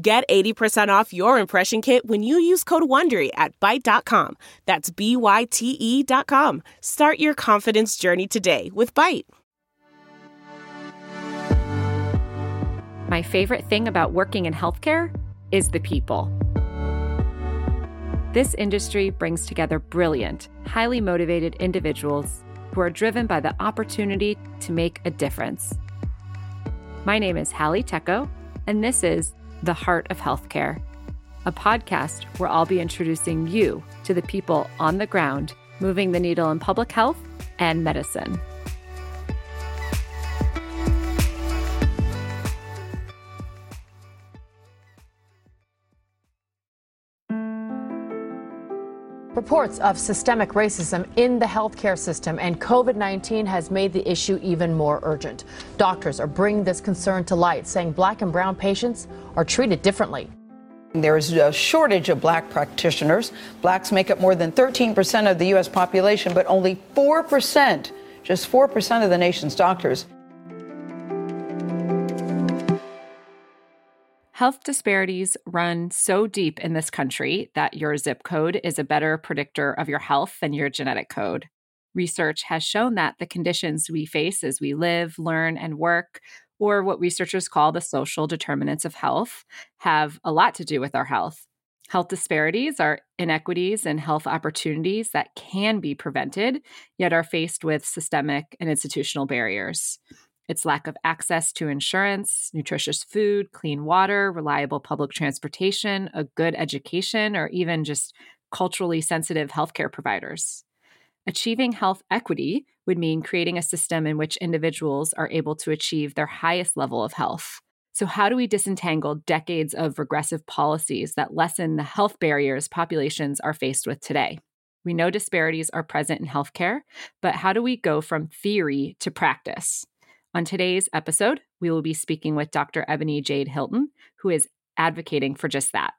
Get 80% off your impression kit when you use code WONDERY at Byte.com. That's B-Y-T-E dot com. Start your confidence journey today with Byte. My favorite thing about working in healthcare is the people. This industry brings together brilliant, highly motivated individuals who are driven by the opportunity to make a difference. My name is Hallie Tecco, and this is The Heart of Healthcare, a podcast where I'll be introducing you to the people on the ground moving the needle in public health and medicine. Reports of systemic racism in the healthcare system and COVID 19 has made the issue even more urgent. Doctors are bringing this concern to light, saying black and brown patients are treated differently. There is a shortage of black practitioners. Blacks make up more than 13% of the U.S. population, but only 4%, just 4% of the nation's doctors. Health disparities run so deep in this country that your zip code is a better predictor of your health than your genetic code. Research has shown that the conditions we face as we live, learn, and work, or what researchers call the social determinants of health, have a lot to do with our health. Health disparities are inequities in health opportunities that can be prevented, yet are faced with systemic and institutional barriers. Its lack of access to insurance, nutritious food, clean water, reliable public transportation, a good education, or even just culturally sensitive healthcare providers. Achieving health equity would mean creating a system in which individuals are able to achieve their highest level of health. So, how do we disentangle decades of regressive policies that lessen the health barriers populations are faced with today? We know disparities are present in healthcare, but how do we go from theory to practice? On today's episode, we will be speaking with Dr. Ebony Jade Hilton, who is advocating for just that.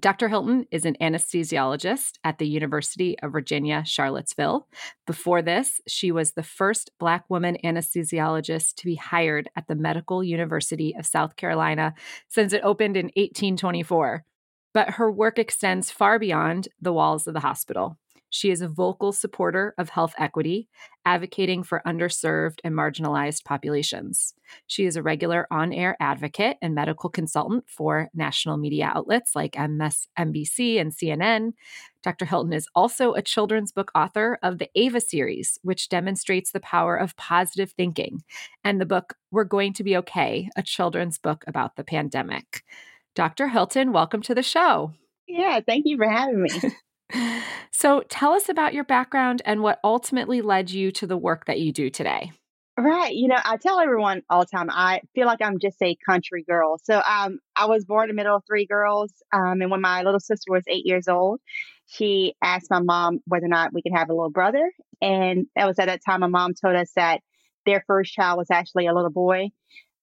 Dr. Hilton is an anesthesiologist at the University of Virginia, Charlottesville. Before this, she was the first Black woman anesthesiologist to be hired at the Medical University of South Carolina since it opened in 1824. But her work extends far beyond the walls of the hospital. She is a vocal supporter of health equity, advocating for underserved and marginalized populations. She is a regular on air advocate and medical consultant for national media outlets like MSNBC and CNN. Dr. Hilton is also a children's book author of the Ava series, which demonstrates the power of positive thinking, and the book We're Going to Be Okay, a children's book about the pandemic. Dr. Hilton, welcome to the show. Yeah, thank you for having me. So tell us about your background and what ultimately led you to the work that you do today. Right. You know, I tell everyone all the time, I feel like I'm just a country girl. So um, I was born in the middle of three girls. Um, and when my little sister was eight years old, she asked my mom whether or not we could have a little brother. And that was at that time my mom told us that their first child was actually a little boy.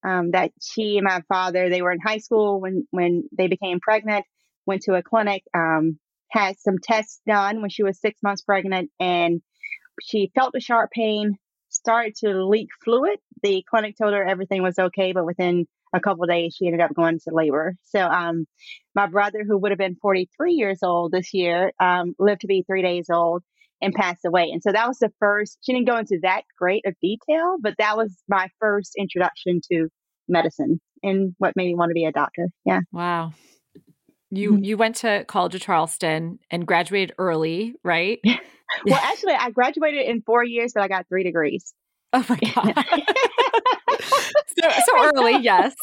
Um, that she and my father, they were in high school when, when they became pregnant, went to a clinic, um, had some tests done when she was six months pregnant and she felt a sharp pain, started to leak fluid. The clinic told her everything was okay, but within a couple days she ended up going into labor. So um, my brother, who would have been 43 years old this year, um, lived to be three days old and passed away. And so that was the first, she didn't go into that great of detail, but that was my first introduction to medicine and what made me want to be a doctor. Yeah. Wow. You mm-hmm. you went to College of Charleston and graduated early, right? well, actually, I graduated in four years, but I got three degrees. Oh my god! so, so early, yes.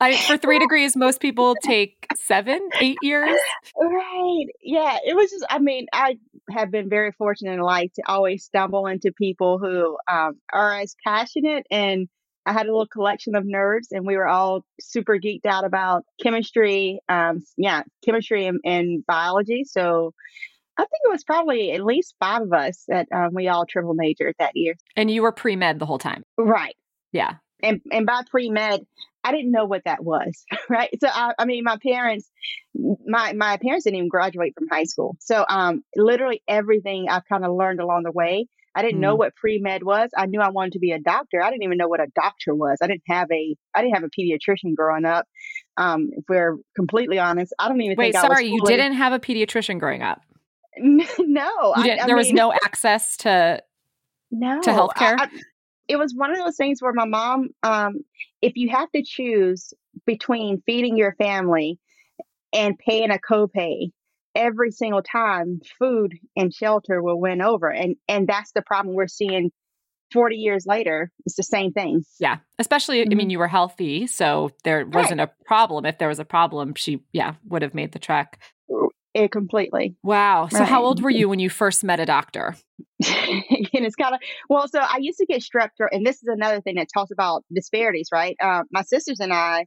I, for three degrees, most people take seven, eight years. Right? Yeah. It was just. I mean, I have been very fortunate in life to always stumble into people who um, are as passionate and I had a little collection of nerds, and we were all super geeked out about chemistry. Um, yeah, chemistry and, and biology. So I think it was probably at least five of us that um, we all triple majored that year. And you were pre med the whole time, right? Yeah. And and by pre med, I didn't know what that was, right? So I, I mean, my parents, my my parents didn't even graduate from high school. So um, literally everything I kind of learned along the way. I didn't mm. know what pre med was. I knew I wanted to be a doctor. I didn't even know what a doctor was. I didn't have a I didn't have a pediatrician growing up. Um, if we're completely honest, I don't even wait. sorry, you didn't have a pediatrician growing up. no, I, I there was no access to no to healthcare. I, it was one of those things where my mom, um, if you have to choose between feeding your family and paying a copay every single time, food and shelter will win over, and and that's the problem we're seeing 40 years later, it's the same thing. Yeah. Especially, mm-hmm. I mean, mm-hmm. you were healthy. So there wasn't right. a problem. If there was a problem, she, yeah, would have made the trek. It completely. Wow. So, right. how old were you when you first met a doctor? and it's kind of, well, so I used to get strep throat. And this is another thing that talks about disparities, right? Uh, my sisters and I,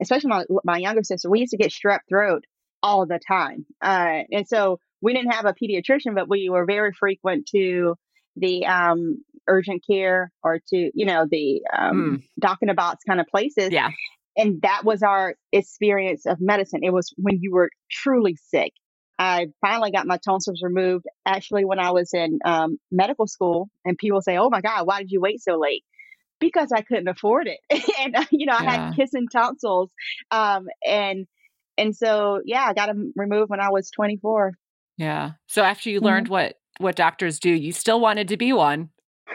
especially my, my younger sister, we used to get strep throat all the time. Uh, and so we didn't have a pediatrician, but we were very frequent to the um, urgent care or to you know the um, mm. doc in a box kind of places. Yeah. And that was our experience of medicine. It was when you were truly sick. I finally got my tonsils removed actually when I was in um, medical school, and people say, "Oh my God, why did you wait so late?" Because I couldn't afford it, and uh, you know I yeah. had kissing tonsils, um, and and so yeah, I got them removed when I was 24. Yeah. So after you mm-hmm. learned what what doctors do, you still wanted to be one.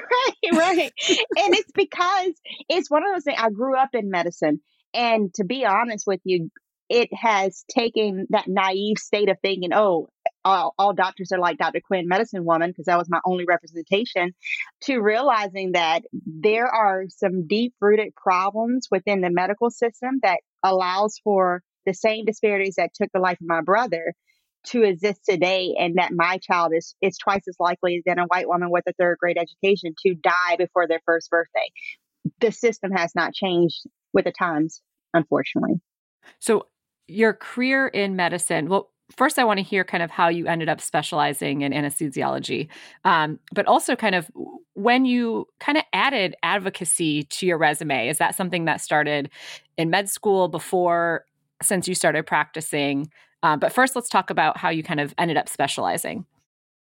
Right, right. and it's because it's one of those things. I grew up in medicine. And to be honest with you, it has taken that naive state of thinking, oh, all, all doctors are like Dr. Quinn, medicine woman, because that was my only representation, to realizing that there are some deep rooted problems within the medical system that allows for the same disparities that took the life of my brother to exist today and that my child is is twice as likely than a white woman with a third grade education to die before their first birthday. The system has not changed with the times, unfortunately. So your career in medicine, well, first I want to hear kind of how you ended up specializing in anesthesiology, um, but also kind of when you kind of added advocacy to your resume. Is that something that started in med school before, since you started practicing? Uh, but first, let's talk about how you kind of ended up specializing.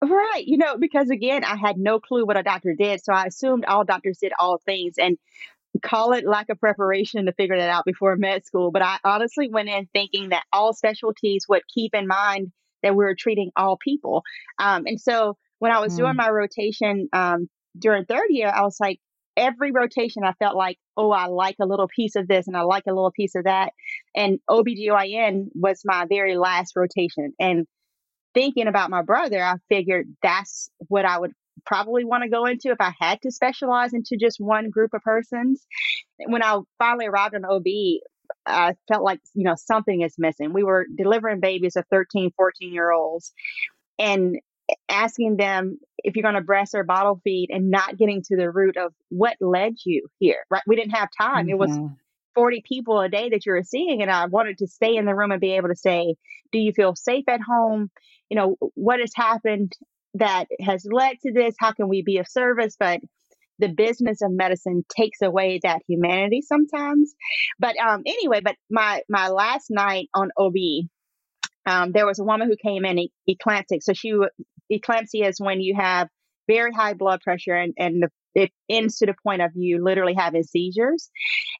Right. You know, because again, I had no clue what a doctor did. So I assumed all doctors did all things and call it lack of preparation to figure that out before med school. But I honestly went in thinking that all specialties would keep in mind that we were treating all people. Um, and so when I was mm. doing my rotation um, during third year, I was like, every rotation I felt like, oh, I like a little piece of this and I like a little piece of that. And OBGYN was my very last rotation. And thinking about my brother, I figured that's what I would probably want to go into if I had to specialize into just one group of persons. When I finally arrived on OB, I felt like, you know, something is missing. We were delivering babies of 13, 14 year olds. And asking them if you're going to breast or bottle feed and not getting to the root of what led you here, right? We didn't have time. Mm-hmm. It was mm-hmm. 40 people a day that you're seeing. And I wanted to stay in the room and be able to say, do you feel safe at home? You know, what has happened that has led to this? How can we be of service? But the business of medicine takes away that humanity sometimes. But um, anyway, but my my last night on OB, um, there was a woman who came in eclamptic. So she eclampsia is when you have very high blood pressure and, and the, it ends to the point of you literally having seizures.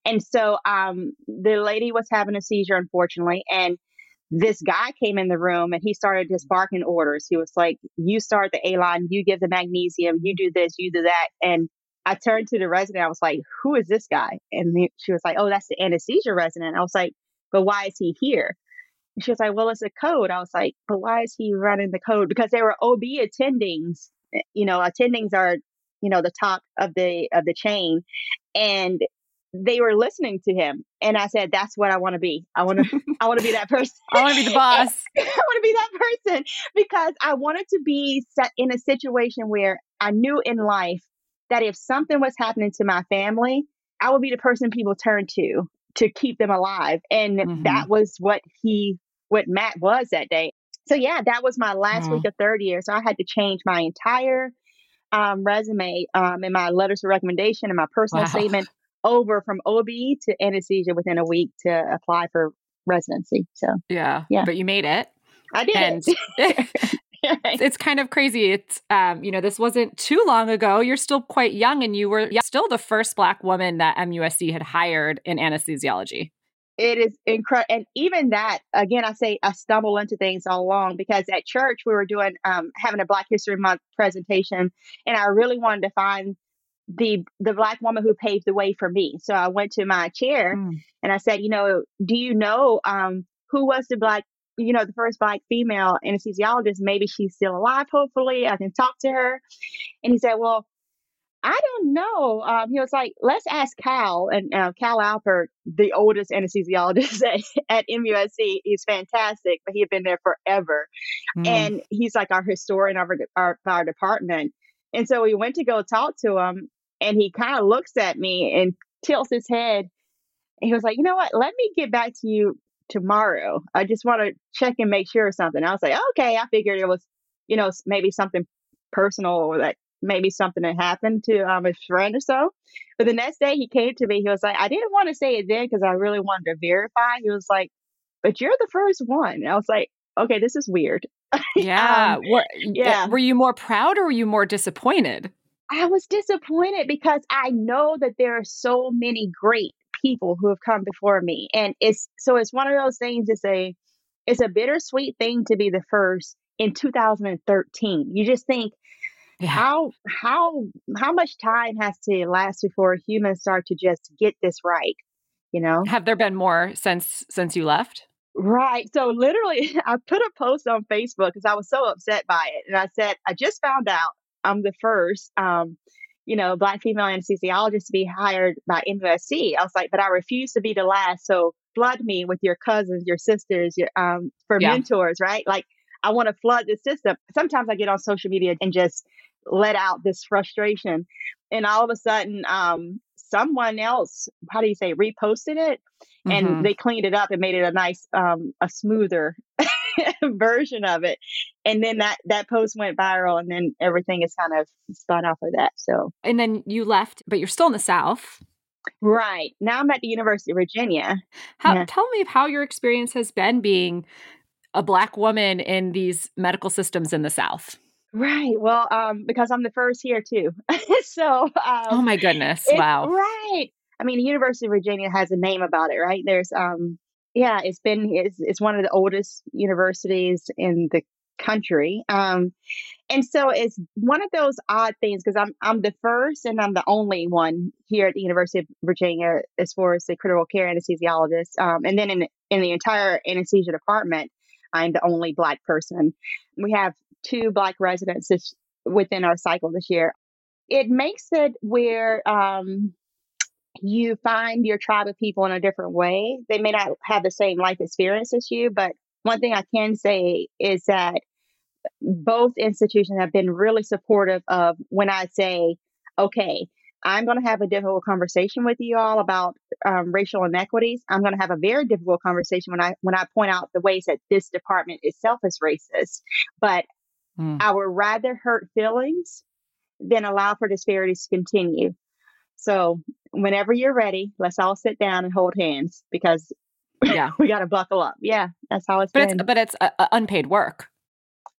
And so um, the lady was having a seizure, unfortunately, and this guy came in the room and he started just barking orders. He was like, "You start the A line, you give the magnesium, you do this, you do that." And I turned to the resident. I was like, "Who is this guy?" And she was like, "Oh, that's the anesthesia resident." I was like, "But why is he here?" And she was like, well, it's a code. I was like, but why is he running the code? Because there were OB attendings. Eh, you know, attendings are, you know, the top of the of the chain, and they were listening to him. And I said, that's what I want to be. I want to, I want to be that person. I want to be the boss. I want to be that person because I wanted to be set in a situation where I knew in life that if something was happening to my family, I would be the person people turn to to keep them alive. And Mhm. that was what he, what Matt was that day. So yeah, that was my last Wow. week of third year. So I had to change my entire um, resume um, and my letters of recommendation and my personal Wow. statement over from OB to anesthesia within a week to apply for residency. So Yeah. Yeah. But you made it. I did And it. it's kind of crazy. It's um, you know, this wasn't too long ago. You're still quite young and you were still the first black woman that MUSC had hired in anesthesiology. It is incredible and even that again i say i stumble into things all along because at church we were doing um, having a black history month presentation and i really wanted to find the the black woman who paved the way for me. So i went to my chair Mm. and i said you know do you know um, who was the black you know the first black female anesthesiologist? Maybe she's still alive hopefully i can talk to her. And he said well I don't know. Um, he was like, let's ask Cal and uh, Cal Alpert, the oldest anesthesiologist at, at MUSC. He's fantastic, but he had been there forever. Mm. And he's like our historian of our, our, our department. And so we went to go talk to him, and he kind of looks at me and tilts his head. And he was like, you know what? Let me get back to you tomorrow. I just want to check and make sure of something. I was like, okay. I figured it was, you know, maybe something personal or that maybe something had happened to um, a friend or so. But the next day he came to me. He was like, I didn't want to say it then because I really wanted to verify. He was like, but you're the first one. And I was like, okay, this is weird. yeah. um, were, yeah. Were you more proud or were you more disappointed? I was disappointed because I know that there are so many great people who have come before me. And it's so it's one of those things it's a it's a bittersweet thing to be the first in 2013. You just think Yeah. how how how much time has to last before humans start to just get this right, you know? Have there been more since since you left? Right. So literally, I put a post on Facebook because I was so upset by it, and I said, I just found out I'm the first, um, you know, black female anesthesiologist to be hired by MUSC. I was like, but I refuse to be the last. So flood me with your cousins, your sisters, your um, for Yeah. mentors, right? Like I want to flood the system. Sometimes I get on social media and just let out this frustration, and all of a sudden, um, someone else, how do you say, reposted it and Mhm. they cleaned it up and made it a nice um a smoother version of it and then that that post went viral and then everything is kind of spun off of that so and then you left, but you're still in the South. right now i'm at the university of virginia How, Yeah. Tell me how your experience has been being a black woman in these medical systems in the South. Right well um because i'm the first here too so um oh my goodness! Wow. Right. I mean, the University of Virginia has a name about it, right? There's, um, yeah, it's been, it's, it's one of the oldest universities in the country. Um, and so it's one of those odd things because I'm, I'm the first and I'm the only one here at the University of Virginia as far as the critical care anesthesiologist. Um, and then in, in the entire anesthesia department, I'm the only Black person. We have two Black residents this, within our cycle this year. It makes it where, um, you find your tribe of people in a different way. They may not have the same life experience as you, but one thing I can say is that both institutions have been really supportive of when I say, okay, I'm going to have a difficult conversation with you all about um, racial inequities. I'm going to have a very difficult conversation when I when I point out the ways that this department itself is racist. But Mm. I would rather hurt feelings than allow for disparities to continue. So whenever you're ready, let's all sit down and hold hands because Yeah. we got to buckle up. Yeah, that's how it's But been. it's but it's uh, uh, unpaid work.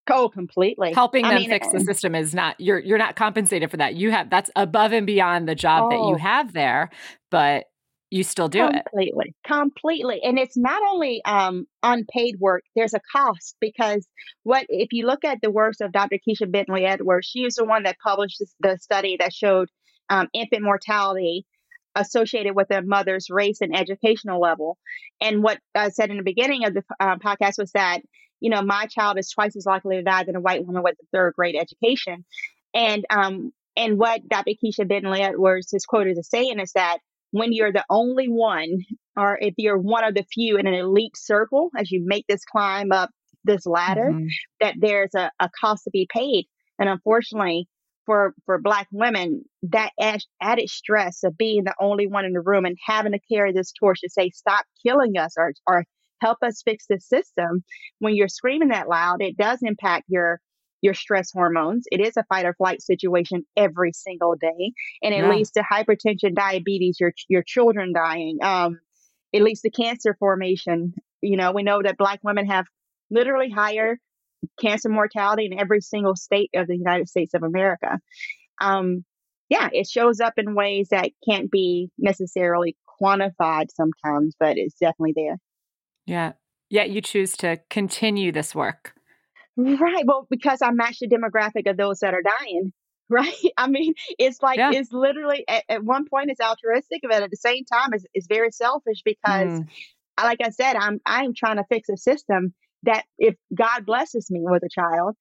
oh, completely. Helping I them mean, fix the system is not you're you're not compensated for that. You have that's above and beyond the job that you Oh. have there, but you still do it. completely completely and it's not only um, unpaid work there's a cost because what if you look at the works of dr keisha bentley edwards she is the one that published the study that showed um, infant mortality associated with a mother's race and educational level and what i said in the beginning of the um, podcast was that you know my child is twice as likely to die than a white woman with a third grade education and um and what dr keisha bentley edwards is quoted as saying is that when you're the only one, or if you're one of the few in an elite circle, as you make this climb up this ladder, Mhm. that there's a, a cost to be paid. And unfortunately, for for black women that added stress of being the only one in the room and having to carry this torch to say stop killing us or or help us fix the system when you're screaming that loud it does impact your your stress hormones it is a fight or flight situation every single day and it yeah. leads to hypertension diabetes your your children dying um it leads to cancer formation you know we know that black women have literally higher cancer mortality in every single state of the United States of America. Um, yeah, it shows up in ways that can't be necessarily quantified sometimes, but it's definitely there. Yeah. Yet you choose to continue this work. Right. Well, because I match the demographic of those that are dying. Right. I mean, it's like, yeah. it's literally at, at, one point it's altruistic, but at the same time, it's, it's very selfish because, mm. like I said, I'm, I'm trying to fix a system that if God blesses me with a child,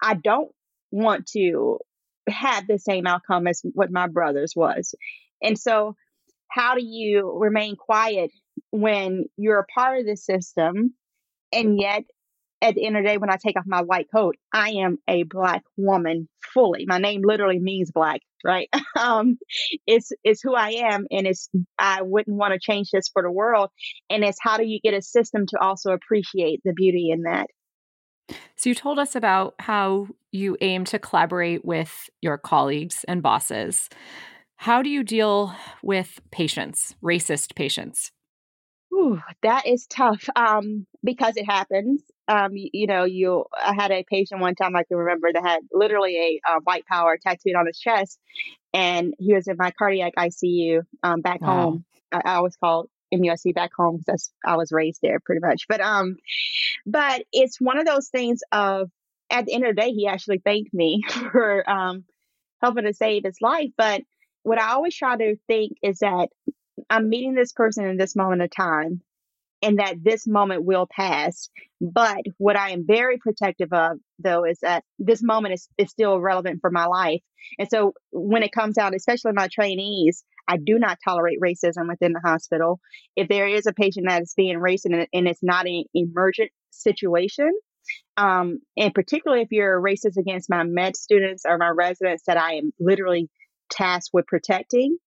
I don't want to have the same outcome as what my brother's was. And so, how do you remain quiet when you're a part of the system and yet at the end of the day, when I take off my white coat, I am a black woman fully. My name literally means black, right? um, it's it's who I am, and it's I wouldn't want to change this for the world. And it's how do you get a system to also appreciate the beauty in that? So you told us about how you aim to collaborate with your colleagues and bosses. How do you deal with patients, racist patients? Ooh, that is tough um, because it happens. Um, you, you, know, you I had a patient one time I can remember that had literally a uh, white power tattooed on his chest, and he was in my cardiac ICU um, back wow. home. I, I always call MUSC back home because I was raised there pretty much. But um, but it's one of those things of at the end of the day, he actually thanked me for um helping to save his life. But what I always try to think is that I'm meeting this person in this moment of time and that this moment will pass. But what I am very protective of, though, is that this moment is, is still relevant for my life. And so when it comes out, especially my trainees, I do not tolerate racism within the hospital. If there is a patient that is being racist and, it's not an emergent situation, um, and particularly if you're racist against my med students or my residents that I am literally tasked with protecting,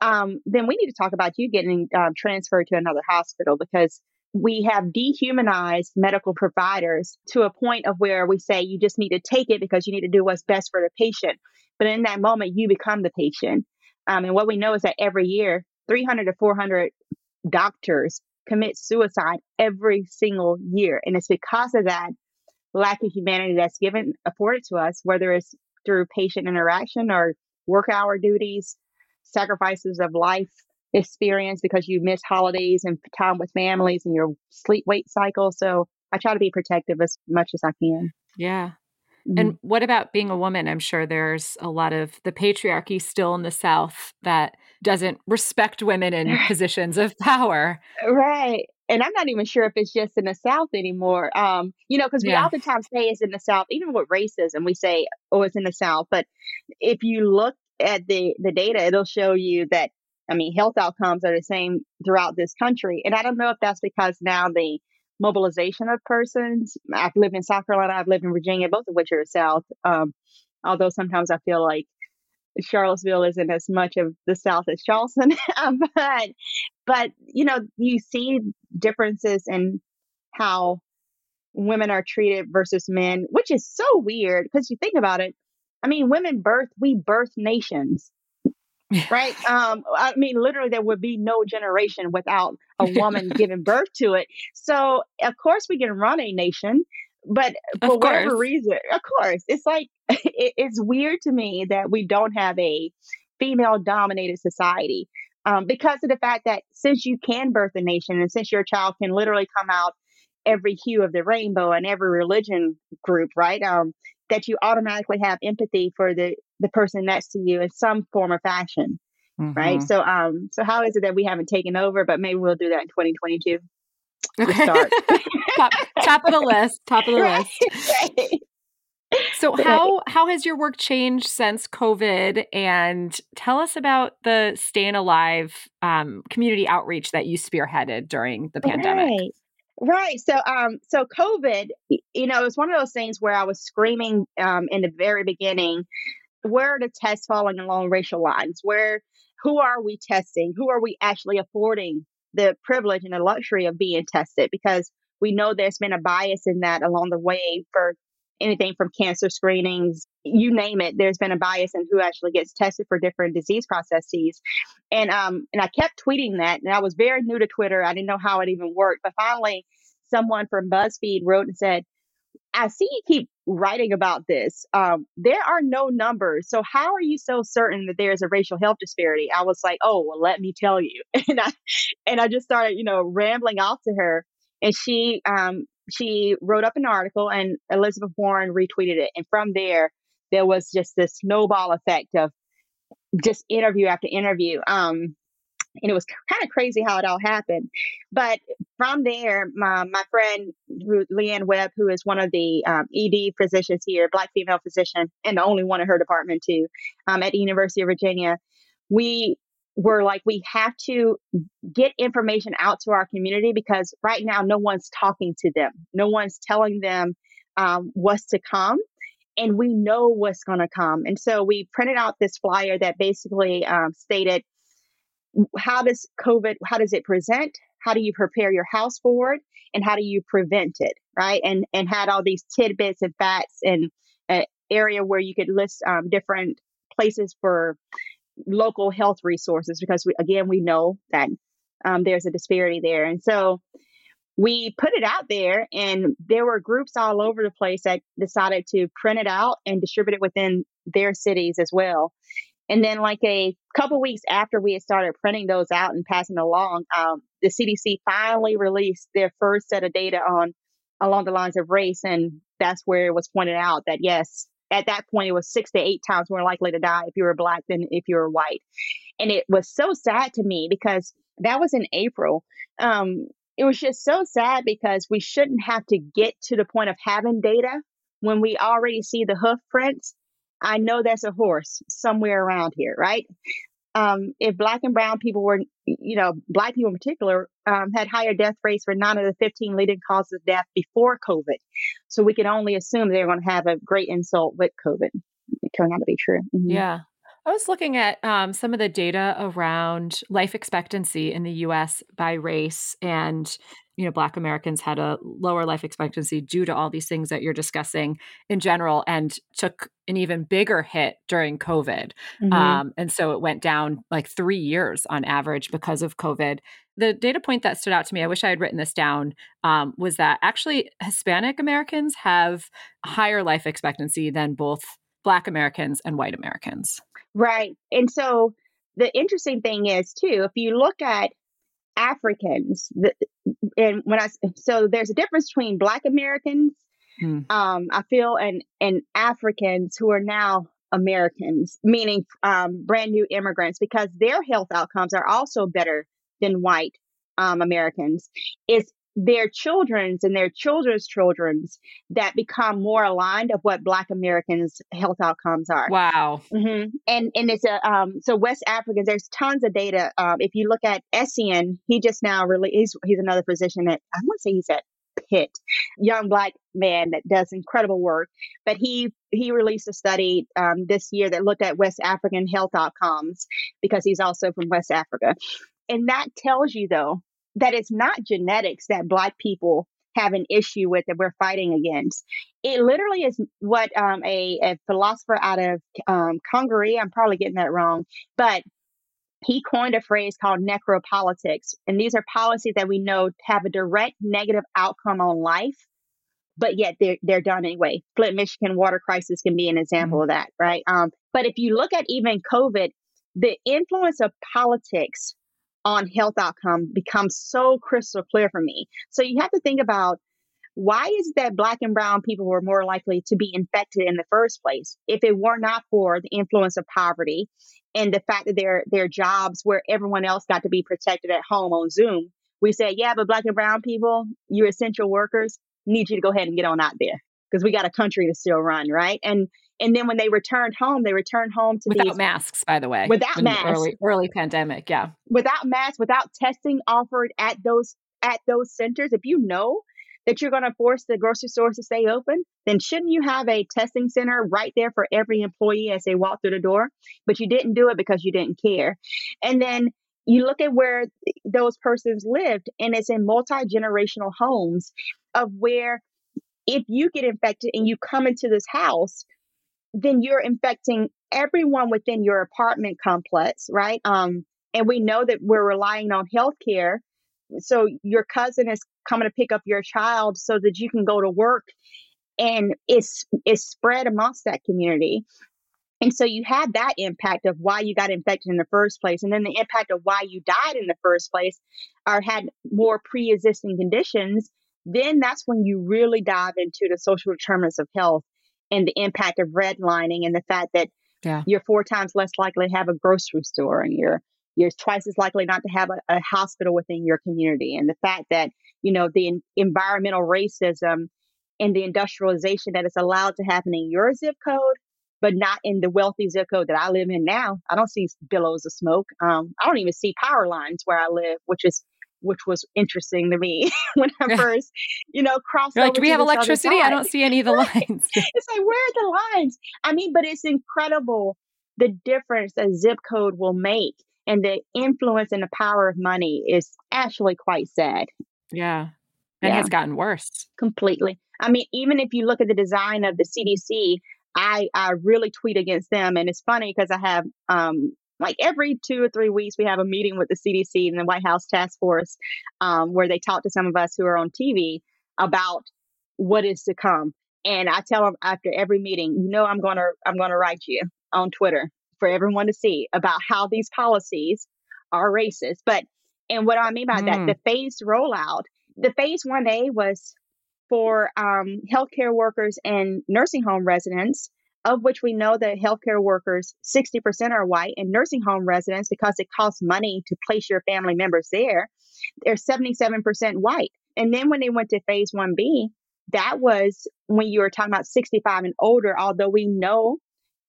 um, then we need to talk about you getting um, transferred to another hospital because we have dehumanized medical providers to a point of where we say you just need to take it because you need to do what's best for the patient. But in that moment, you become the patient. Um, and what we know is that every year, 300 to 400 doctors commit suicide every single year. And it's because of that lack of humanity that's given afforded to us, whether it's through patient interaction or work hour duties sacrifices of life experience because you miss holidays and time with families and your sleep weight cycle. So I try to be protective as much as I can. Yeah. Mm-hmm. And what about being a woman? I'm sure there's a lot of the patriarchy still in the South that doesn't respect women in positions of power. Right. And I'm not even sure if it's just in the South anymore. Um, you know, because we yeah. oftentimes say it's in the South, even with racism, we say, oh, it's in the South. But if you look at the the data, it'll show you that I mean health outcomes are the same throughout this country. And I don't know if that's because now the mobilization of persons. I've lived in South Carolina, I've lived in Virginia, both of which are South. Um, although sometimes I feel like Charlottesville isn't as much of the South as Charleston, but but you know you see differences in how women are treated versus men, which is so weird because you think about it. I mean, women birth, we birth nations. right? Um, I mean, literally, there would be no generation without a woman giving birth to it. So, of course, we can run a nation, but for whatever reason, of course, it's like it, it's weird to me that we don't have a female dominated society um, because of the fact that since you can birth a nation and since your child can literally come out every hue of the rainbow and every religion group, right? Um, that you automatically have empathy for the the person next to you in some form or fashion mm-hmm. right so um so how is it that we haven't taken over but maybe we'll do that in 2022 okay. top, top of the list top of the right, list right. So how how has your work changed since COVID? And tell us about the Staying Alive um, community outreach that you spearheaded during the pandemic. Right. Right. So, um, so COVID, you know, it was one of those things where I was screaming um, in the very beginning where are the tests falling along racial lines? Where who are we testing? Who are we actually affording the privilege and the luxury of being tested? Because we know there's been a bias in that along the way for anything from cancer screenings, you name it. There's been a bias in who actually gets tested for different disease processes, and um and I kept tweeting that, and I was very new to Twitter. I didn't know how it even worked, but finally, someone from BuzzFeed wrote and said, I see you keep writing about this. Um, there are no numbers. So how are you so certain that there's a racial health disparity? I was like, oh, well, let me tell you. And I, and I just started, you know, rambling off to her and she, um, she wrote up an article and Elizabeth Warren retweeted it. And from there, there was just this snowball effect of just interview after interview. Um, and it was kind of crazy how it all happened. But from there, my, my friend Leanne Webb, who is one of the um, ED physicians here, black female physician, and the only one in her department too, um, at the University of Virginia, we were like, we have to get information out to our community because right now no one's talking to them, no one's telling them um, what's to come and we know what's going to come. And so we printed out this flyer that basically um, stated how does COVID, how does it present? How do you prepare your house for it? And how do you prevent it? Right. And, and had all these tidbits and facts and an area where you could list um, different places for local health resources because we, again, we know that um, there's a disparity there. And so we put it out there and there were groups all over the place that decided to print it out and distribute it within their cities as well. And then, like a couple weeks after we had started printing those out and passing along, um, the CDC finally released their first set of data on along the lines of race, and that's where it was pointed out that yes, at that point it was six to eight times more likely to die if you were black than if you were white, and it was so sad to me because that was in April. Um, it was just so sad because we shouldn't have to get to the point of having data when we already see the hoof prints I know that's a horse somewhere around here, right? Um, if black and brown people were, you know, black people in particular, um, had higher death rates for nine of the 15 leading causes of death before COVID. So we can only assume they're going to have a great insult with COVID. It out to be true. Mm-hmm. Yeah. I was looking at um, some of the data around life expectancy in the US by race and you know black americans had a lower life expectancy due to all these things that you're discussing in general and took an even bigger hit during covid. Mm-hmm. um, and so it went down like three years on average because of covid. The data point that stood out to me i wish i had written this down um, was that actually hispanic americans have higher life expectancy than both black americans and white americans. Right. And so the interesting thing is too if you look at Africans, and when I so there's a difference between Black Americans, hmm. um, I feel, and and Africans who are now Americans, meaning um, brand new immigrants, because their health outcomes are also better than white um, Americans. It's their children's and their children's children's that become more aligned of what Black Americans' health outcomes are. Wow. Mm-hmm. And and it's a um, so West Africans. There's tons of data. Um, if you look at Essien, he just now really he's he's another physician that I want to say he's at Pitt, young black man that does incredible work. But he he released a study um, this year that looked at West African health outcomes because he's also from West Africa. And that tells you though that it's not genetics that black people have an issue with that we're fighting against. It literally is what um, a, a, philosopher out of um, Congaree, I'm probably getting that wrong, but he coined a phrase called necropolitics. And these are policies that we know have a direct negative outcome on life, but yet they're, they're done anyway. Flint, Michigan water crisis can be an example mm-hmm. of that, right? Um, but if you look at even COVID, the influence of politics on health outcome becomes so crystal clear for me. So you have to think about why is that black and brown people were more likely to be infected in the first place if it were not for the influence of poverty and the fact that their their jobs where everyone else got to be protected at home on Zoom. We said, yeah, but black and brown people, you're essential workers, need you to go ahead and get on out there because we got a country to still run, right? And and then when they returned home, they returned home to without these, masks, by the way. Without masks. Early, early pandemic, yeah. Without masks, without testing offered at those at those centers. If you know that you're going to force the grocery stores to stay open, then shouldn't you have a testing center right there for every employee as they walk through the door? But you didn't do it because you didn't care. And then you look at where those persons lived, and it's in multi generational homes of where if you get infected and you come into this house, then you're infecting everyone within your apartment complex, right? Um, and we know that we're relying on healthcare. So your cousin is coming to pick up your child so that you can go to work and it's it's spread amongst that community. And so you had that impact of why you got infected in the first place, and then the impact of why you died in the first place, or had more pre-existing conditions. Then that's when you really dive into the social determinants of health and the impact of redlining and the fact that yeah. you're four times less likely to have a grocery store and you're you're twice as likely not to have a, a hospital within your community and the fact that you know the environmental racism and the industrialization that is allowed to happen in your zip code but not in the wealthy zip code that I live in now. I don't see billows of smoke. Um, I don't even see power lines where I live, which is which was interesting to me when I first, you know, crossed. You're like, do we have electricity? I don't see any of the lines. it's like, where are the lines? I mean, but it's incredible the difference a zip code will make, and the influence and the power of money is actually quite sad. Yeah, and yeah. has gotten worse completely. I mean, even if you look at the design of the CDC, I I really tweet against them, and it's funny because I have um like every two or three weeks we have a meeting with the CDC and the White House Task Force um, where they talk to some of us who are on TV about what is to come. And I tell them after every meeting, you know, I'm gonna I'm gonna write you on Twitter for everyone to see about how these policies are racist. But and what I mean by mm. that? The phased rollout. The phase one A was for um, healthcare workers and nursing home residents of which we know that healthcare workers, 60% are white, and nursing home residents, because it costs money to place your family members there, they're 77% white. And then when they went to phase 1B, that was when you were talking about 65 and older, although we know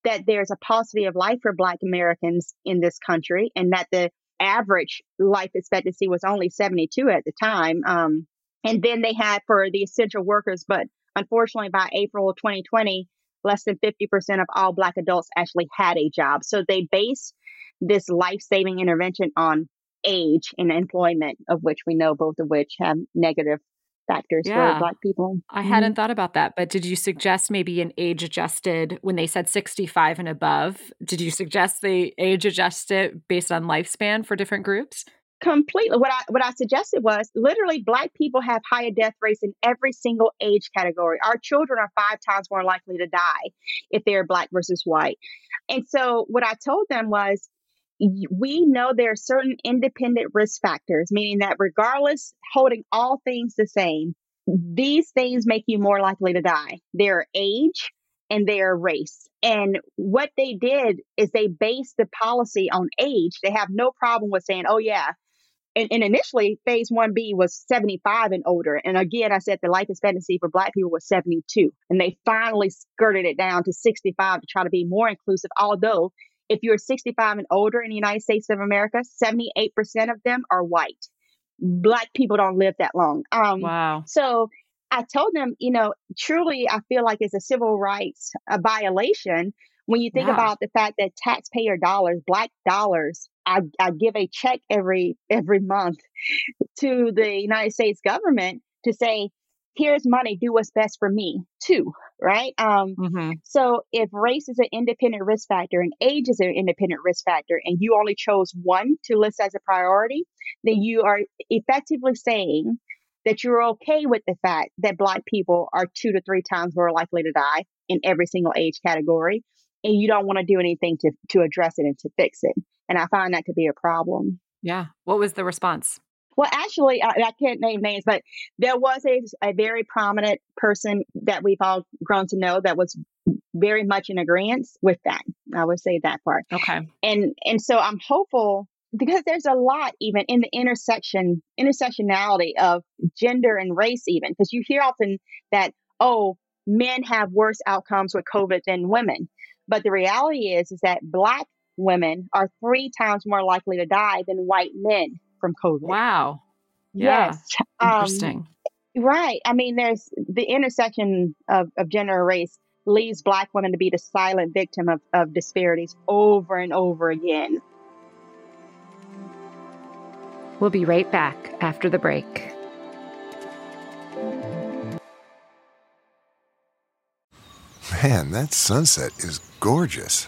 that there's a paucity of life for Black Americans in this country and that the average life expectancy was only 72 at the time. Um, and then they had for the essential workers, but unfortunately by April of 2020, less than 50% of all Black adults actually had a job. So they base this life saving intervention on age and employment, of which we know both of which have negative factors yeah. for Black people. I mm-hmm. hadn't thought about that, but did you suggest maybe an age adjusted when they said 65 and above? Did you suggest they age adjust it based on lifespan for different groups? Completely what i what i suggested was literally black people have higher death rates in every single age category our children are five times more likely to die if they're black versus white and so what i told them was we know there are certain independent risk factors meaning that regardless holding all things the same these things make you more likely to die their age and their race. And what they did is they based the policy on age. They have no problem with saying, oh, yeah, and, and, initially phase 1b was 75 and older. And again i said the life expectancy for black people was 72 and they finally skirted it down to 65 to try to be more inclusive. Although if you're 65 and older in the united states of america 78% of them are white. Black people don't live that long. Um, wow. so i told them you know truly i feel like it's a civil rights a violation when you think yeah. about the fact that taxpayer dollars black dollars I, I give a check every every month to the United States government to say, here's money, do what's best for me too, right? Um, mm-hmm. So if race is an independent risk factor and age is an independent risk factor, and you only chose one to list as a priority, then you are effectively saying that you're okay with the fact that Black people are two to three times more likely to die in every single age category, and you don't want to do anything to to address it and to fix it. And I find that to be a problem. Yeah. What was the response? Well, actually, I, I can't name names, but there was a, a very prominent person that we've all grown to know that was very much in agreement with that. I would say that part. Okay. And and so I'm hopeful because there's a lot even in the intersection intersectionality of gender and race even because you hear often that oh men have worse outcomes with covid than women but the reality is is that black women are three times more likely to die than white men from COVID. Wow. Yeah. Yes. Um, Interesting. Um, Right. I mean, there's the intersection of, of gender and race leaves black women to be the silent victim of, of disparities over and over again. We'll be right back after the break. Man, that sunset is gorgeous.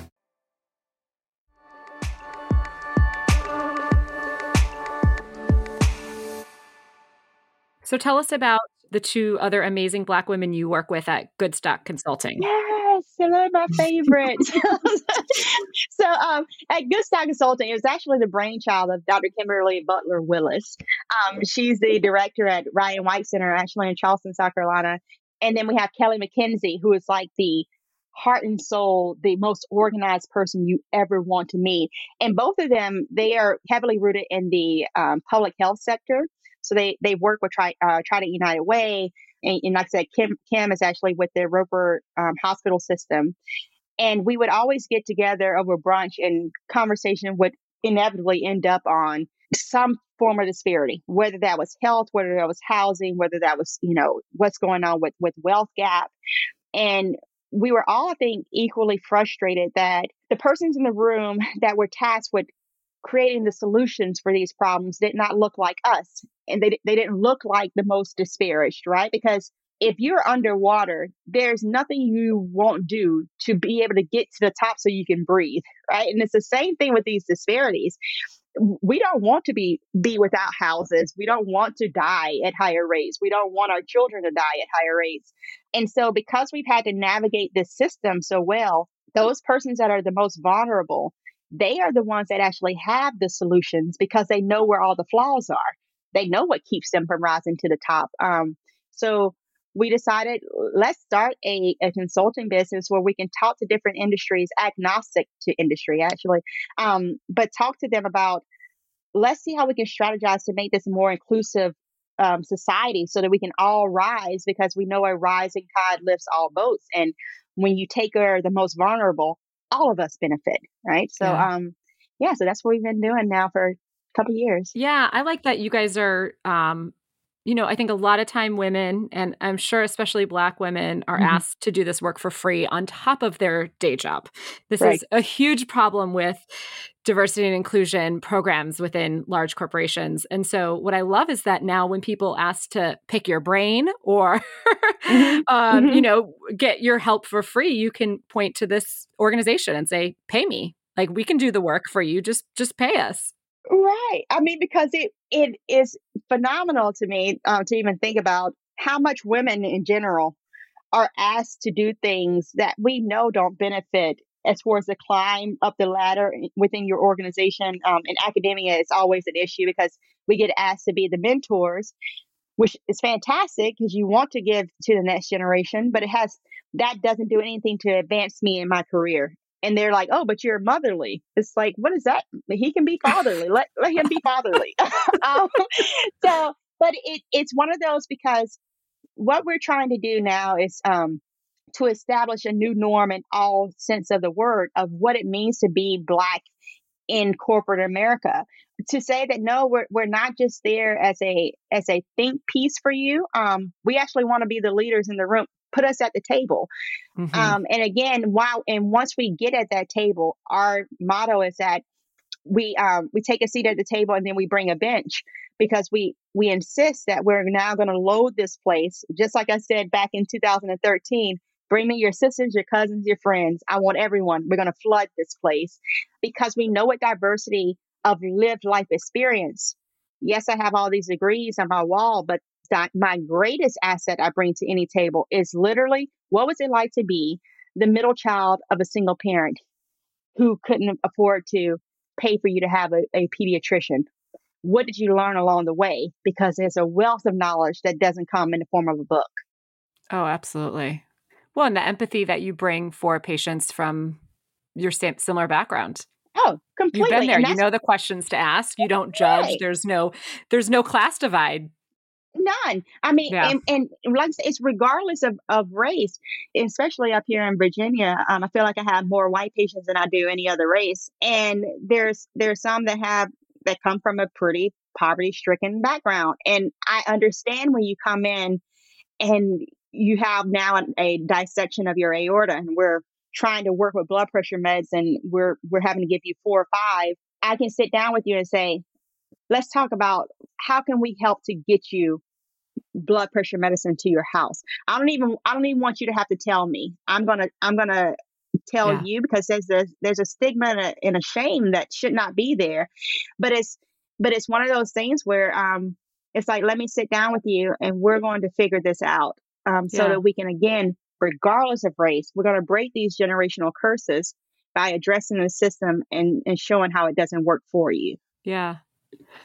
So tell us about the two other amazing Black women you work with at Goodstock Consulting. Yes, hello, my favorite. so um, at Goodstock Consulting, it was actually the brainchild of Dr. Kimberly Butler Willis. Um, she's the director at Ryan White Center, actually in Charleston, South Carolina. And then we have Kelly McKenzie, who is like the heart and soul, the most organized person you ever want to meet. And both of them, they are heavily rooted in the um, public health sector. So they they work with Try uh, Trident United Way, and, and, like I said, Kim Kim is actually with the Roper um, Hospital System, and we would always get together over brunch, and conversation would inevitably end up on some form of disparity, whether that was health, whether that was housing, whether that was you know what's going on with with wealth gap, and we were all, I think, equally frustrated that the persons in the room that were tasked with creating the solutions for these problems did not look like us and they, they didn't look like the most disparaged right? Because if you're underwater there's nothing you won't do to be able to get to the top so you can breathe right? And it's the same thing with these disparities. We don't want to be be without houses. We don't want to die at higher rates. We don't want our children to die at higher rates. And so because we've had to navigate this system so well those persons that are the most vulnerable they are the ones that actually have the solutions because they know where all the flaws are. They know what keeps them from rising to the top. Um, so we decided let's start a, a consulting business where we can talk to different industries, agnostic to industry actually, um, but talk to them about let's see how we can strategize to make this more inclusive um, society so that we can all rise because we know a rising tide lifts all boats. And when you take care of the most vulnerable, all of us benefit, right? So, yeah. um, yeah, so that's what we've been doing now for couple years. Yeah, I like that you guys are um you know, I think a lot of time women, and I'm sure especially Black women, are mm-hmm. asked to do this work for free on top of their day job. This right. is a huge problem with diversity and inclusion programs within large corporations. And so, what I love is that now when people ask to pick your brain or, mm-hmm. um, mm-hmm. you know, get your help for free, you can point to this organization and say, "Pay me." Like we can do the work for you. Just just pay us. Right. I mean, because it it is phenomenal to me uh, to even think about how much women in general are asked to do things that we know don't benefit as far as the climb up the ladder within your organization. Um, in academia, it's always an issue because we get asked to be the mentors, which is fantastic because you want to give to the next generation, but it has that doesn't do anything to advance me in my career and they're like, "Oh, but you're motherly." It's like, what is that? He can be fatherly. let let him be fatherly. um, so, but it it's one of those because what we're trying to do now is um, to establish a new norm in all sense of the word of what it means to be black in corporate America. To say that no, we're we're not just there as a as a think piece for you. Um, we actually want to be the leaders in the room. Put us at the table. Mm-hmm. Um, and again, while and once we get at that table, our motto is that we um, we take a seat at the table and then we bring a bench because we we insist that we're now going to load this place. Just like i said back in 2013 bring me your sisters your cousins your friends. I want everyone. We're going to flood this place. Because we know what diversity of lived life experience. Yes i have all these degrees on my wall but that my greatest asset i bring to any table is literally what was it like to be the middle child of a single parent who couldn't afford to pay for you to have a, a pediatrician what did you learn along the way? Because there's a wealth of knowledge that doesn't come in the form of a book. Oh, absolutely. Well, and the empathy that you bring for patients from your similar background. Oh, completely. You've been there. You know the questions to ask. You don't judge. Right. There's no there's no class divide. None. I mean, yeah. and, and like I said, it's regardless of, of race, especially up here in Virginia. Um, I feel like I have more white patients than I do any other race. And there's there's some that have that come from a pretty poverty stricken background. And I understand when you come in and you have now a, a dissection of your aorta and we're trying to work with blood pressure meds and we're we're having to give you four or five. I can sit down with you and say, let's talk about how can we help to get you blood pressure medicine to your house. I don't even I don't even want you to have to tell me. I'm gonna I'm gonna tell yeah. you because there's a there's a stigma and a, and a, shame that should not be there but it's but it's one of those things where um it's like let me sit down with you and we're going to figure this out um so yeah. that we can again regardless of race we're going to break these generational curses by addressing the system and and showing how it doesn't work for you yeah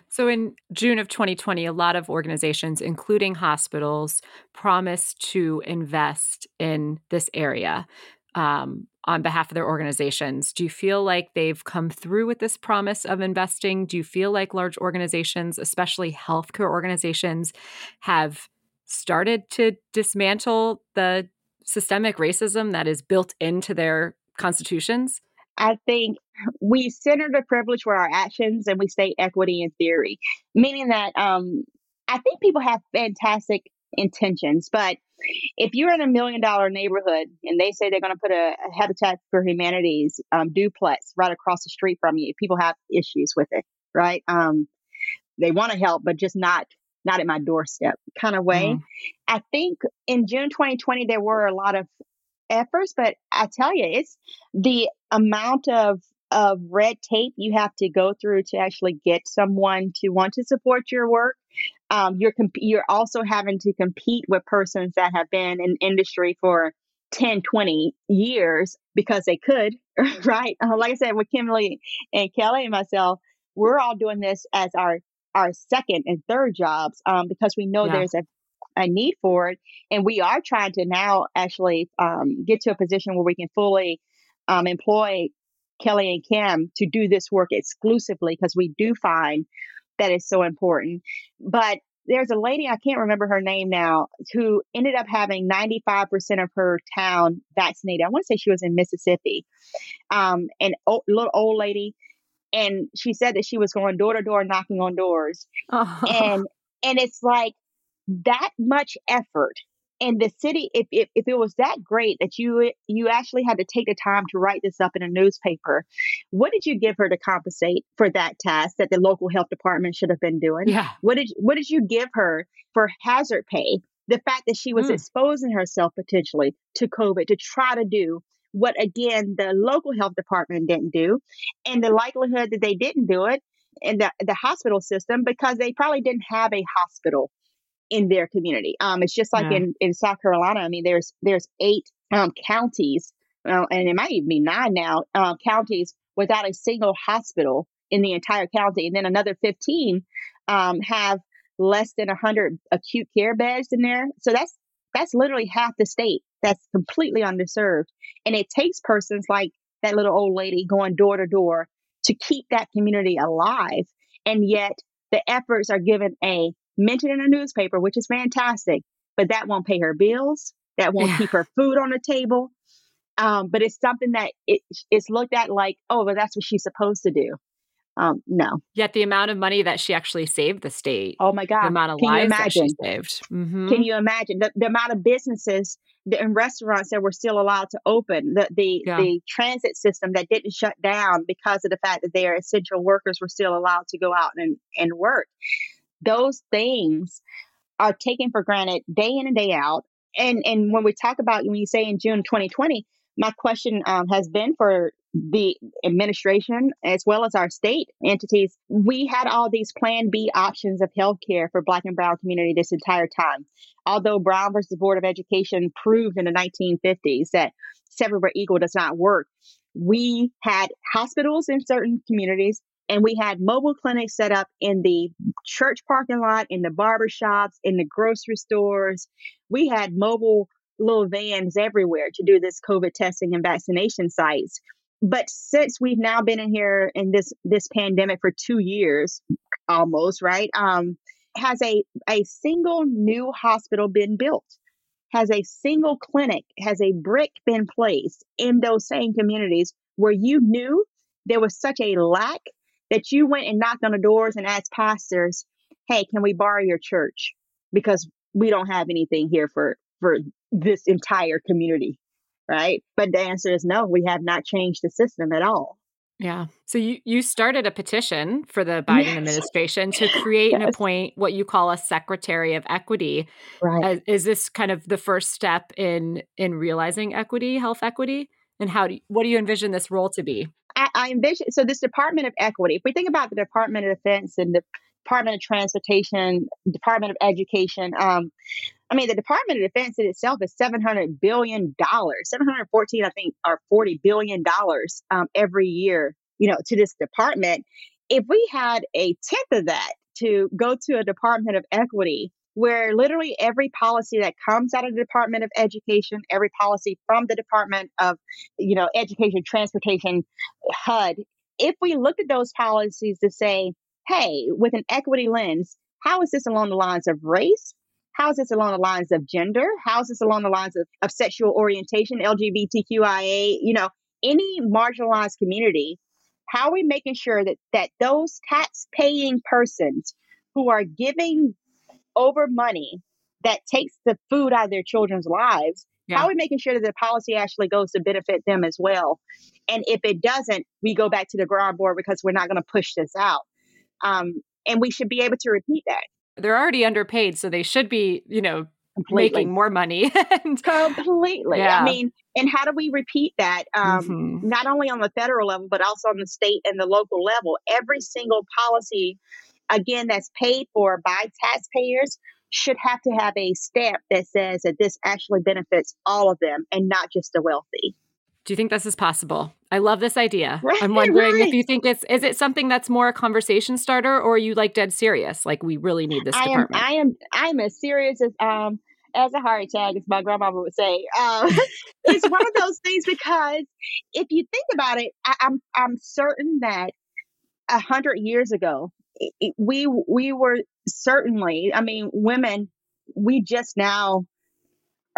so, in June of 2020, a lot of organizations, including hospitals, promised to invest in this area um, on behalf of their organizations. Do you feel like they've come through with this promise of investing? Do you feel like large organizations, especially healthcare organizations, have started to dismantle the systemic racism that is built into their constitutions? I think we center the privilege for our actions and we state equity in theory, meaning that um, I think people have fantastic intentions, but if you're in a million dollar neighborhood and they say they're going to put a, a Habitat for Humanity's um, duplex right across the street from you, people have issues with it, right? Um, they want to help, but just not not at my doorstep kind of way. Mm. I think in June 2020 there were a lot of efforts, but I tell you, it's the amount of of red tape you have to go through to actually get someone to want to support your work um, you're comp- you're also having to compete with persons that have been in industry for 10 20 years because they could right uh, like i said with kimberly and kelly and myself we're all doing this as our our second and third jobs um, because we know yeah. there's a, a need for it and we are trying to now actually um, get to a position where we can fully um, employ kelly and kim to do this work exclusively because we do find that is so important. But there's a lady, I can't remember her name now, who ended up having 95% of her town vaccinated. I want to say she was in Mississippi. Um, and old, little old lady. And she said that she was going door to door knocking on doors. Oh. And and it's like that much effort and the city if, if, if it was that great that you you actually had to take the time to write this up in a newspaper what did you give her to compensate for that task that the local health department should have been doing? Yeah. What did what did you give her for hazard pay? The fact that she was mm. exposing herself potentially to covid to try to do what again the local health department didn't do and the likelihood that they didn't do it in the, the hospital system because they probably didn't have a hospital in their community. Um, it's just like yeah. in, in South Carolina. I mean, there's there's eight um, counties, uh, and it might even be nine now uh, counties without a single hospital in the entire county, and then another 15 um, have less than 100 acute care beds in there. So that's that's literally half the state that's completely underserved, and it takes persons like that little old lady going door to door to keep that community alive, and yet the efforts are given a mentioned in a newspaper, which is fantastic, but that won't pay her bills. that won't Yeah. keep her food on the table. Um, but it's something that it, it's looked at like, oh, well, that's what she's supposed to do. Um, no. Yet the amount of money that she actually saved the state, Oh my God. the amount of Can you lives that she saved. Mhm. Can you imagine the, the amount of businesses the, and restaurants that were still allowed to open, the the, Yeah. the transit system that didn't shut down because of the fact that their essential workers were still allowed to go out and, and work. Those things are taken for granted day in and day out. And and when we talk about when you say in June 2020, my question um, has been for the administration as well as our state entities. We had all these Plan B options of healthcare for Black and Brown community this entire time. Although Brown versus Board of Education proved in the 1950s that separate but equal does not work, we had hospitals in certain communities and we had mobile clinics set up in the church parking lot, in the barber shops, in the grocery stores. We had mobile little vans everywhere to do this COVID testing and vaccination sites. But since we've now been in here in this this pandemic for two years, almost right, um, has a a single new hospital been built? Has a single clinic? Has a brick been placed in those same communities where you knew there was such a lack that you went and knocked on the doors and asked pastors, "Hey, can we borrow your church because we don't have anything here for for this entire community?" Right? But the answer is no. We have not changed the system at all. Yeah. So you you started a petition for the Biden Yes. administration to create and appoint what you call a secretary of equity. Right. Uh, is this kind of the first step in in realizing equity, health equity? And how do you, what do you envision this role to be? I, envision so this Department of Equity. If we think about the Department of Defense and the Department of Transportation, Department of Education, um, I mean, the Department of Defense in itself is seven hundred billion dollars, seven hundred fourteen, I think, or forty billion dollars um, every year. You know, to this department. If we had a tenth of that to go to a Department of Equity, where literally every policy that comes out of the Department of Education, every policy from the Department of, you know, Education, Transportation, HUD, if we looked at those policies to say, hey, with an equity lens, how is this along the lines of race? How is this along the lines of gender? How is this along the lines of, of sexual orientation, LGBTQIA, you know, any marginalized community? How are we making sure that, that those tax paying persons who are giving over money that takes the food out of their children's lives, Yeah. how are we making sure that the policy actually goes to benefit them as well? And if it doesn't, we go back to the drawing board because we're not going to push this out. Um, and we should be able to repeat that They're already underpaid, so they should be, you know, completely. making more money. and completely. Yeah. I mean, and how do we repeat that? Um, Mhm. not only on the federal level, but also on the state and the local level. Every single policy, again, that's paid for by taxpayers should have to have a stamp that says that this actually benefits all of them and not just the wealthy. Do you think this is possible? I love this idea. Right, I'm wondering right. if you think it's is it something that's more a conversation starter or are you like dead serious? Like we really need this I am. I am, I am as serious as um as a heart attack, as my grandmama would say. Um, it's one of those things because if you think about it, I, I'm I'm certain that a hundred years ago, we we were certainly, I mean, women, we just now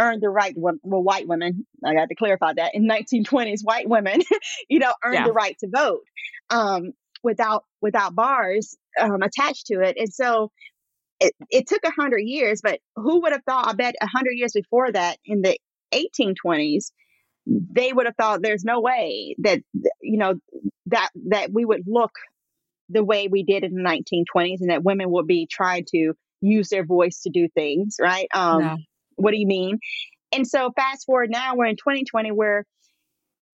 earned the right, well, white women, I got to clarify that, in 1920s, white women, you know, earned Yeah. the right to vote um, without without bars um, attached to it, and so it, it took a hundred years, but who would have thought? I bet a hundred years before that, in the 1820s, they would have thought there's no way that you know that that we would look the way we did in the 1920s, and that women would be trying to use their voice to do things. Right? Um, Yeah. What do you mean? And so fast forward now, we're in 2020, where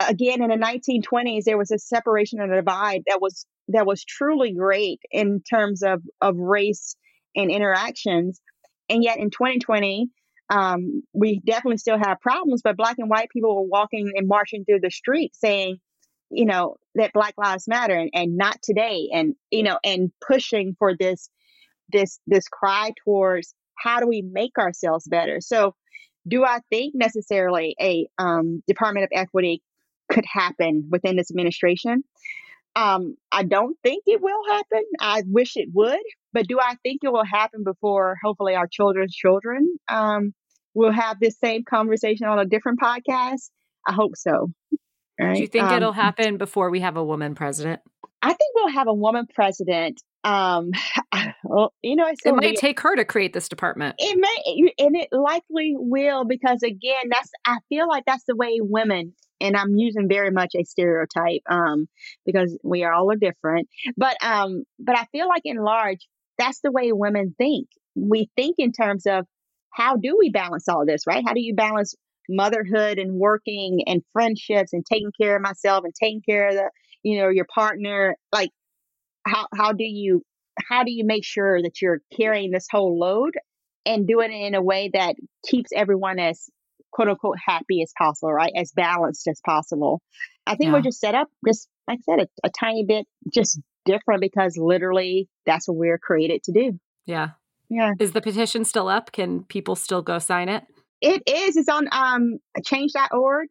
again in the 1920s there was a separation and a divide that was that was truly great in terms of of race and interactions and yet in 2020 um, we definitely still have problems but black and white people were walking and marching through the street saying you know that black lives matter and, and not today and you know and pushing for this this this cry towards how do we make ourselves better so do i think necessarily a um, department of equity could happen within this administration um, i don't think it will happen i wish it would but do i think it will happen before hopefully our children's children um, we'll have this same conversation on a different podcast. I hope so. Right? Do you think um, it'll happen before we have a woman president? I think we'll have a woman president. Um, well, you know, it might take her to create this department. It may, and it likely will, because again, that's I feel like that's the way women, and I'm using very much a stereotype, um, because we all are different. But um, but I feel like in large, that's the way women think. We think in terms of how do we balance all this, right? How do you balance motherhood and working and friendships and taking care of myself and taking care of the you know your partner like how how do you how do you make sure that you're carrying this whole load and doing it in a way that keeps everyone as quote unquote happy as possible right? As balanced as possible. I think yeah. we're just set up just like i said a, a tiny bit just different because literally that's what we're created to do. Yeah. Yeah. Is the petition still up? Can people still go sign it it is it's on um change.org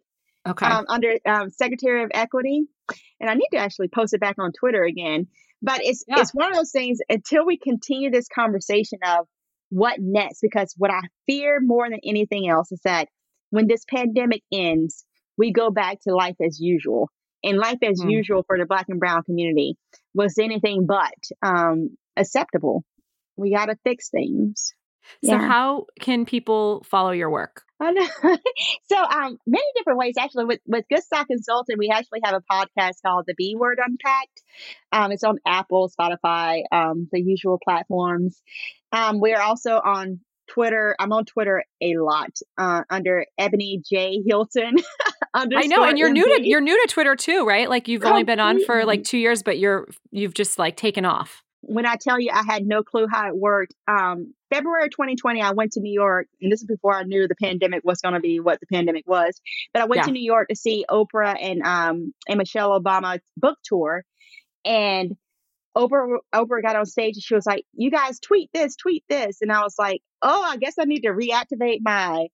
okay um, under um, secretary of equity and I need to actually post it back on Twitter again. But it's yeah. it's one of those things until we continue this conversation of what next, because what I fear more than anything else is that when this pandemic ends, we go back to life as usual. And life as mm. usual for the black and brown community was anything but um, acceptable. We got to fix things. So, yeah. how can people follow your work? so, um, many different ways. Actually, with with Good Stock Consultant, we actually have a podcast called The B Word Unpacked. Um, it's on Apple, Spotify, um, the usual platforms. Um, we are also on Twitter. I'm on Twitter a lot uh, under Ebony J Hilton. I know, and you're new to you're new to Twitter too, right? Like you've only been on for like two years, but you're you've just like taken off when I tell you I had no clue how it worked, um, February 2020, I went to New York, and this is before I knew the pandemic was going to be what the pandemic was. But I went yeah. to New York to see Oprah and um, and Michelle Obama book tour, and Oprah Oprah got on stage and she was like, "You guys tweet this, tweet this," and I was like, "Oh, I guess I need to reactivate my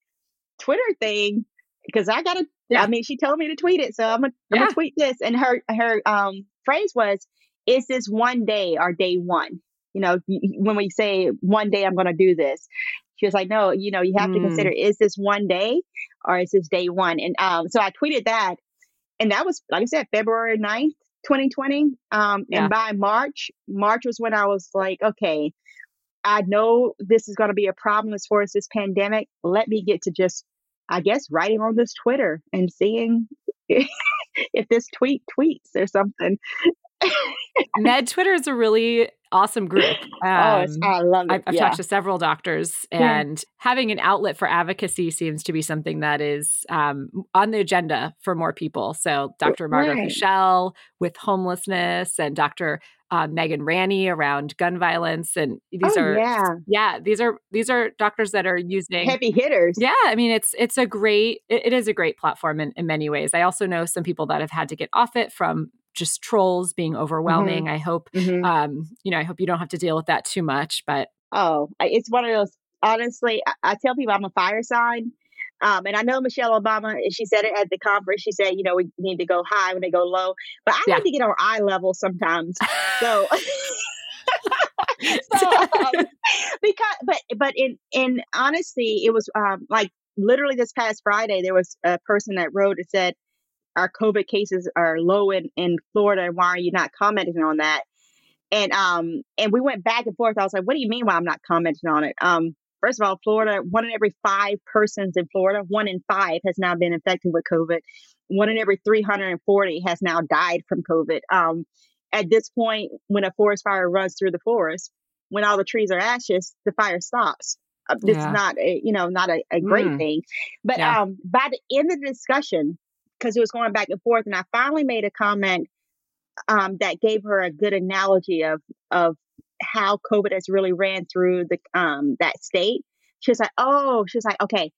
Twitter thing because I got to." Yeah. I mean, she told me to tweet it, so I'm gonna, yeah. I'm gonna tweet this. And her her um, phrase was, is this one day or day one? You know, when we say one day I'm going to do this, she was like, no, you know, you have mm. to consider is this one day or is this day one? And um, so I tweeted that. And that was, like I said, February 9th, 2020. Um, yeah. And by March, March was when I was like, okay, I know this is going to be a problem as far as this pandemic. Let me get to just, I guess, writing on this Twitter and seeing if this tweet tweets or something. Med Twitter is a really awesome group. Um, oh, I love it. I've, I've yeah. talked to several doctors, and yeah. having an outlet for advocacy seems to be something that is um, on the agenda for more people. So, Dr. Margaret right. Michelle with homelessness, and Dr. Uh, Megan Ranney around gun violence, and these oh, are yeah. yeah, these are these are doctors that are using heavy hitters. Yeah, I mean it's it's a great it, it is a great platform in, in many ways. I also know some people that have had to get off it from just trolls being overwhelming. Mm-hmm. I hope, mm-hmm. um, you know, I hope you don't have to deal with that too much. But oh, it's one of those. Honestly, I, I tell people I'm a fire sign. Um, and I know Michelle Obama, she said it at the conference. She said, you know, we need to go high when they go low. But I yeah. need to get on eye level sometimes. So, so um, because, but, but in, in honesty, it was um, like literally this past Friday, there was a person that wrote and said, our COVID cases are low in, in Florida, and why are you not commenting on that? And um and we went back and forth. I was like, what do you mean why I'm not commenting on it? Um, first of all, Florida, one in every five persons in Florida, one in five has now been infected with COVID. One in every 340 has now died from COVID. Um, at this point, when a forest fire runs through the forest, when all the trees are ashes, the fire stops. Uh, it's yeah. not a, you know, not a, a great mm. thing. But yeah. um, by the end of the discussion, because it was going back and forth. And I finally made a comment um, that gave her a good analogy of of how COVID has really ran through the um, that state. She was like, "Oh," she was like, "Okay,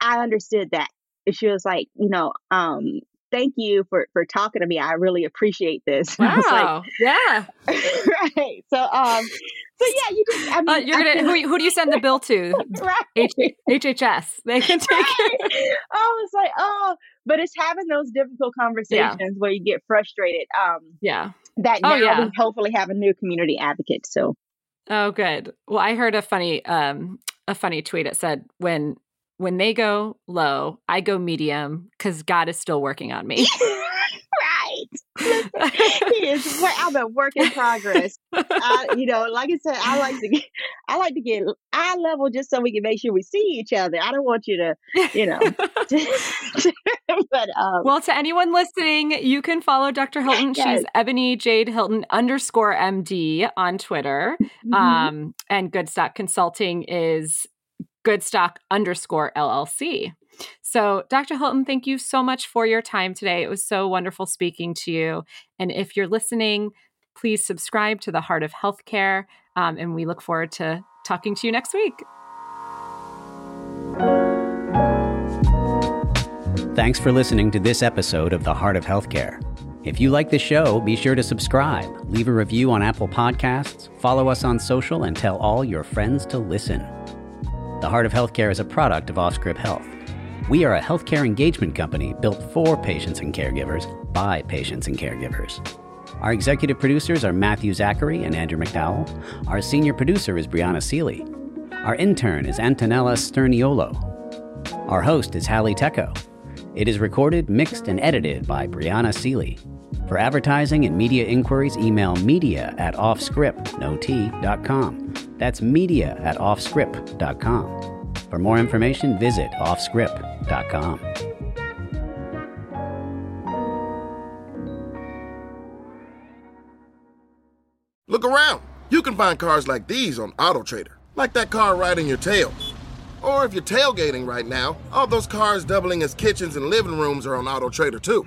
I understood that." And she was like, "You know, um, thank you for for talking to me. I really appreciate this." Wow. Like, yeah. right. So um so yeah, you just I uh, mean uh, you're gonna who, who do you send the bill to? right. H- HHS. They can take right. it. Oh, it's like, oh, but it's having those difficult conversations yeah. where you get frustrated. Um yeah. That oh, now oh, yeah. we hopefully have a new community advocate. So Oh good. Well I heard a funny um a funny tweet. It said when when they go low, I go medium because God is still working on me. right. he is. I'm a work in progress. I, you know, like I said, I like to get, I like to get eye level just so we can make sure we see each other. I don't want you to, you know. but um, well, to anyone listening, you can follow Dr. Hilton. Yes. She's Ebony Jade Hilton underscore MD on Twitter. Mm-hmm. Um, and Good Stock Consulting is Goodstock underscore LLC. So, Dr. Hilton, thank you so much for your time today. It was so wonderful speaking to you. And if you're listening, please subscribe to the Heart of Healthcare. Um, and we look forward to talking to you next week. Thanks for listening to this episode of The Heart of Healthcare. If you like the show, be sure to subscribe, leave a review on Apple Podcasts, follow us on social, and tell all your friends to listen. The Heart of Healthcare is a product of Offscript Health. We are a healthcare engagement company built for patients and caregivers by patients and caregivers. Our executive producers are Matthew Zachary and Andrew McDowell. Our senior producer is Brianna Seely. Our intern is Antonella Sterniolo. Our host is Hallie Tecco. It is recorded, mixed, and edited by Brianna Seely. For advertising and media inquiries, email media at offscript.com. That's media at offscript.com. For more information, visit offscript.com. Look around. You can find cars like these on AutoTrader, like that car riding your tail. Or if you're tailgating right now, all those cars doubling as kitchens and living rooms are on AutoTrader too.